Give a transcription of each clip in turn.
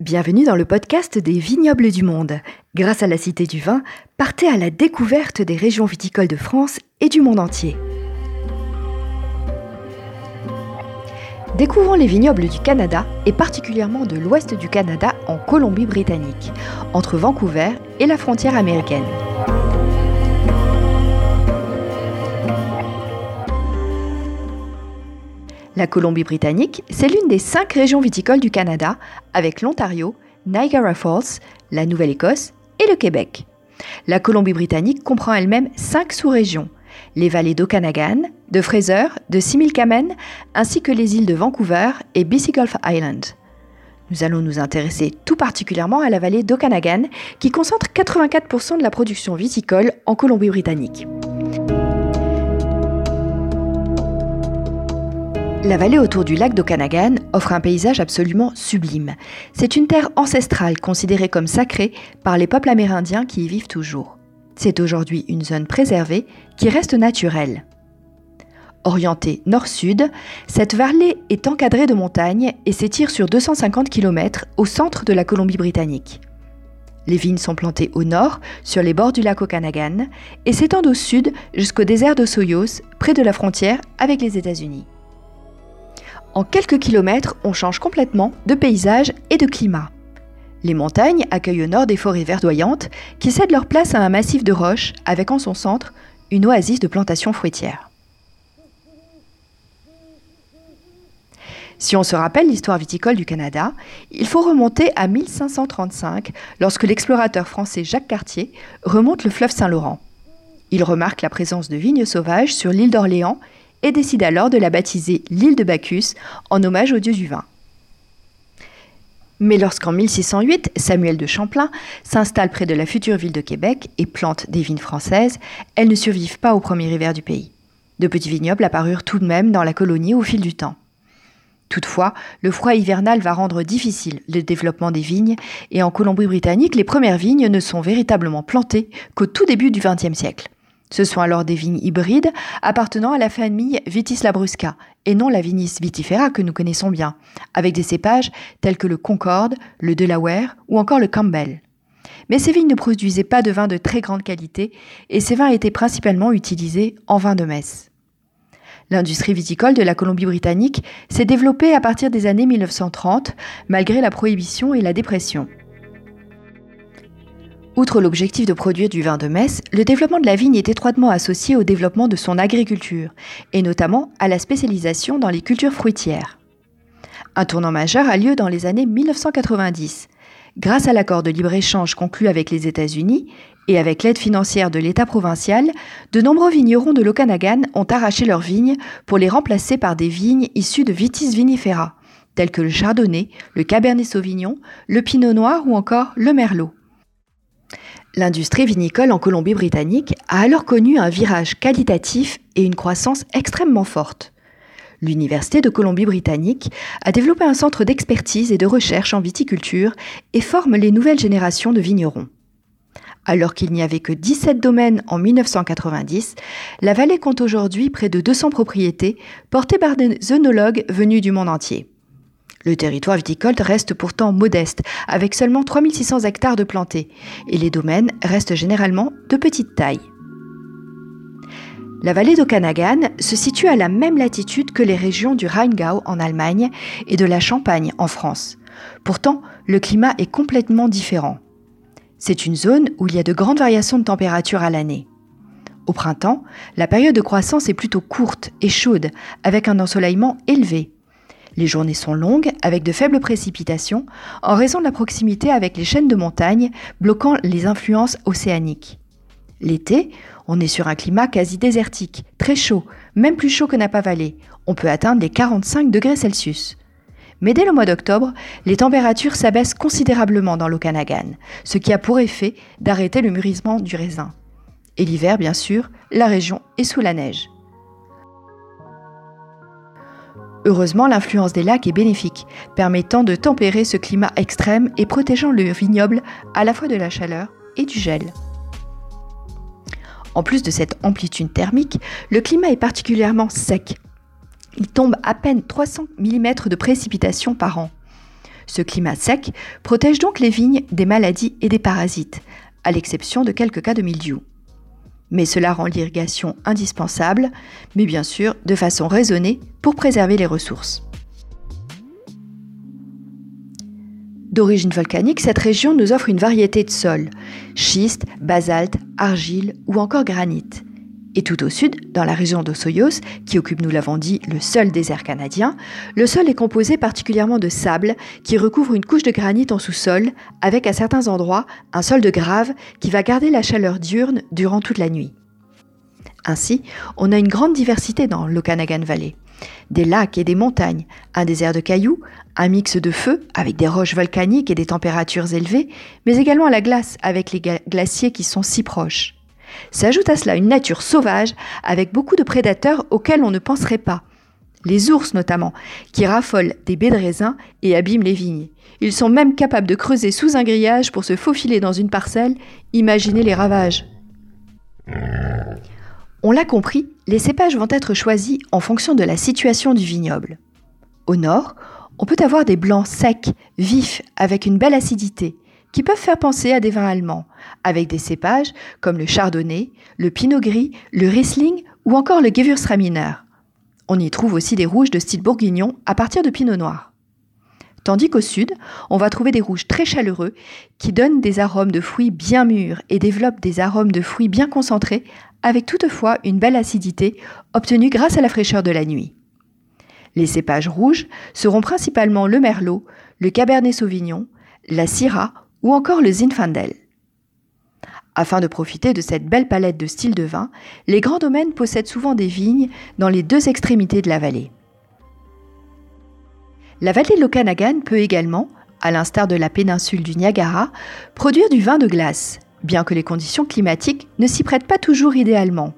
Bienvenue dans le podcast des vignobles du monde. Grâce à la Cité du Vin, partez à la découverte des régions viticoles de France et du monde entier. Découvrons les vignobles du Canada et particulièrement de l'ouest du Canada en Colombie-Britannique, entre Vancouver et la frontière américaine. La Colombie-Britannique, c'est l'une des cinq régions viticoles du Canada, avec l'Ontario, Niagara Falls, la Nouvelle-Écosse et le Québec. La Colombie-Britannique comprend elle-même cinq sous-régions les vallées d'Okanagan, de Fraser, de Similkameen, ainsi que les îles de Vancouver et BC Gulf Island. Nous allons nous intéresser tout particulièrement à la vallée d'Okanagan, qui concentre 84% de la production viticole en Colombie-Britannique. La vallée autour du lac d'Okanagan offre un paysage absolument sublime. C'est une terre ancestrale considérée comme sacrée par les peuples amérindiens qui y vivent toujours. C'est aujourd'hui une zone préservée qui reste naturelle. Orientée nord-sud, cette vallée est encadrée de montagnes et s'étire sur 250 km au centre de la Colombie-Britannique. Les vignes sont plantées au nord, sur les bords du lac Okanagan, et s'étendent au sud jusqu'au désert de Soyos, près de la frontière avec les États-Unis. En quelques kilomètres, on change complètement de paysage et de climat. Les montagnes accueillent au nord des forêts verdoyantes qui cèdent leur place à un massif de roches avec en son centre une oasis de plantations fruitières. Si on se rappelle l'histoire viticole du Canada, il faut remonter à 1535 lorsque l'explorateur français Jacques Cartier remonte le fleuve Saint-Laurent. Il remarque la présence de vignes sauvages sur l'île d'Orléans et décide alors de la baptiser l'île de Bacchus en hommage au dieu du vin. Mais lorsqu'en 1608, Samuel de Champlain s'installe près de la future ville de Québec et plante des vignes françaises, elles ne survivent pas au premier hiver du pays. De petits vignobles apparurent tout de même dans la colonie au fil du temps. Toutefois, le froid hivernal va rendre difficile le développement des vignes, et en Colombie-Britannique, les premières vignes ne sont véritablement plantées qu'au tout début du XXe siècle. Ce sont alors des vignes hybrides appartenant à la famille Vitis labrusca et non la Vinis vitifera que nous connaissons bien, avec des cépages tels que le Concorde, le Delaware ou encore le Campbell. Mais ces vignes ne produisaient pas de vin de très grande qualité et ces vins étaient principalement utilisés en vin de messe. L'industrie viticole de la Colombie-Britannique s'est développée à partir des années 1930 malgré la prohibition et la dépression. Outre l'objectif de produire du vin de messe, le développement de la vigne est étroitement associé au développement de son agriculture, et notamment à la spécialisation dans les cultures fruitières. Un tournant majeur a lieu dans les années 1990. Grâce à l'accord de libre-échange conclu avec les États-Unis et avec l'aide financière de l'État provincial, de nombreux vignerons de l'Okanagan ont arraché leurs vignes pour les remplacer par des vignes issues de Vitis vinifera, telles que le Chardonnay, le Cabernet Sauvignon, le Pinot Noir ou encore le Merlot. L'industrie vinicole en Colombie-Britannique a alors connu un virage qualitatif et une croissance extrêmement forte. L'Université de Colombie-Britannique a développé un centre d'expertise et de recherche en viticulture et forme les nouvelles générations de vignerons. Alors qu'il n'y avait que 17 domaines en 1990, la vallée compte aujourd'hui près de 200 propriétés portées par des œnologues venus du monde entier. Le territoire viticole reste pourtant modeste, avec seulement 3600 hectares de plantés, et les domaines restent généralement de petite taille. La vallée d'Okanagan se situe à la même latitude que les régions du Rheingau en Allemagne et de la Champagne en France. Pourtant, le climat est complètement différent. C'est une zone où il y a de grandes variations de température à l'année. Au printemps, la période de croissance est plutôt courte et chaude, avec un ensoleillement élevé. Les journées sont longues, avec de faibles précipitations, en raison de la proximité avec les chaînes de montagnes, bloquant les influences océaniques. L'été, on est sur un climat quasi désertique, très chaud, même plus chaud que Napa Valley. On peut atteindre les 45 degrés Celsius. Mais dès le mois d'octobre, les températures s'abaissent considérablement dans l'Okanagan, ce qui a pour effet d'arrêter le mûrissement du raisin. Et l'hiver, bien sûr, la région est sous la neige. Heureusement, l'influence des lacs est bénéfique, permettant de tempérer ce climat extrême et protégeant le vignoble à la fois de la chaleur et du gel. En plus de cette amplitude thermique, le climat est particulièrement sec. Il tombe à peine 300 mm de précipitations par an. Ce climat sec protège donc les vignes des maladies et des parasites, à l'exception de quelques cas de mildiou. Mais cela rend l'irrigation indispensable, mais bien sûr de façon raisonnée pour préserver les ressources. D'origine volcanique, cette région nous offre une variété de sols, schiste, basalte, argile ou encore granit. Et tout au sud, dans la région d'Osoyos, qui occupe, nous l'avons dit, le seul désert canadien, le sol est composé particulièrement de sable qui recouvre une couche de granit en sous-sol, avec à certains endroits un sol de grave qui va garder la chaleur diurne durant toute la nuit. Ainsi, on a une grande diversité dans l'Okanagan Valley. Des lacs et des montagnes, un désert de cailloux, un mix de feux avec des roches volcaniques et des températures élevées, mais également la glace avec les glaciers qui sont si proches. S'ajoute à cela une nature sauvage avec beaucoup de prédateurs auxquels on ne penserait pas. Les ours notamment, qui raffolent des baies de raisin et abîment les vignes. Ils sont même capables de creuser sous un grillage pour se faufiler dans une parcelle. Imaginez les ravages. On l'a compris, les cépages vont être choisis en fonction de la situation du vignoble. Au nord, on peut avoir des blancs secs, vifs, avec une belle acidité, qui peuvent faire penser à des vins allemands, avec des cépages comme le chardonnay, le pinot gris, le riesling ou encore le gewürztraminer. On y trouve aussi des rouges de style bourguignon à partir de pinot noir. Tandis qu'au sud, on va trouver des rouges très chaleureux qui donnent des arômes de fruits bien mûrs et développent des arômes de fruits bien concentrés avec toutefois une belle acidité obtenue grâce à la fraîcheur de la nuit. Les cépages rouges seront principalement le merlot, le cabernet sauvignon, la syrah ou encore le Zinfandel. Afin de profiter de cette belle palette de styles de vin, les grands domaines possèdent souvent des vignes dans les deux extrémités de la vallée. La vallée de l'Okanagan peut également, à l'instar de la péninsule du Niagara, produire du vin de glace, bien que les conditions climatiques ne s'y prêtent pas toujours idéalement.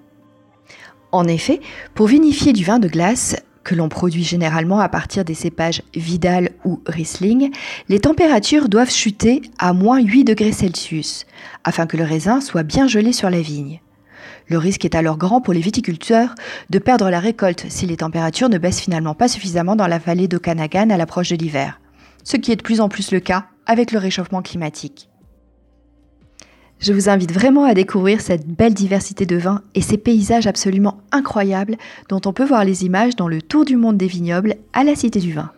En effet, pour vinifier du vin de glace, que l'on produit généralement à partir des cépages Vidal ou Riesling, les températures doivent chuter à moins 8 degrés Celsius, afin que le raisin soit bien gelé sur la vigne. Le risque est alors grand pour les viticulteurs de perdre la récolte si les températures ne baissent finalement pas suffisamment dans la vallée d'Okanagan à l'approche de l'hiver, ce qui est de plus en plus le cas avec le réchauffement climatique. Je vous invite vraiment à découvrir cette belle diversité de vins et ces paysages absolument incroyables dont on peut voir les images dans le Tour du monde des vignobles à la Cité du Vin.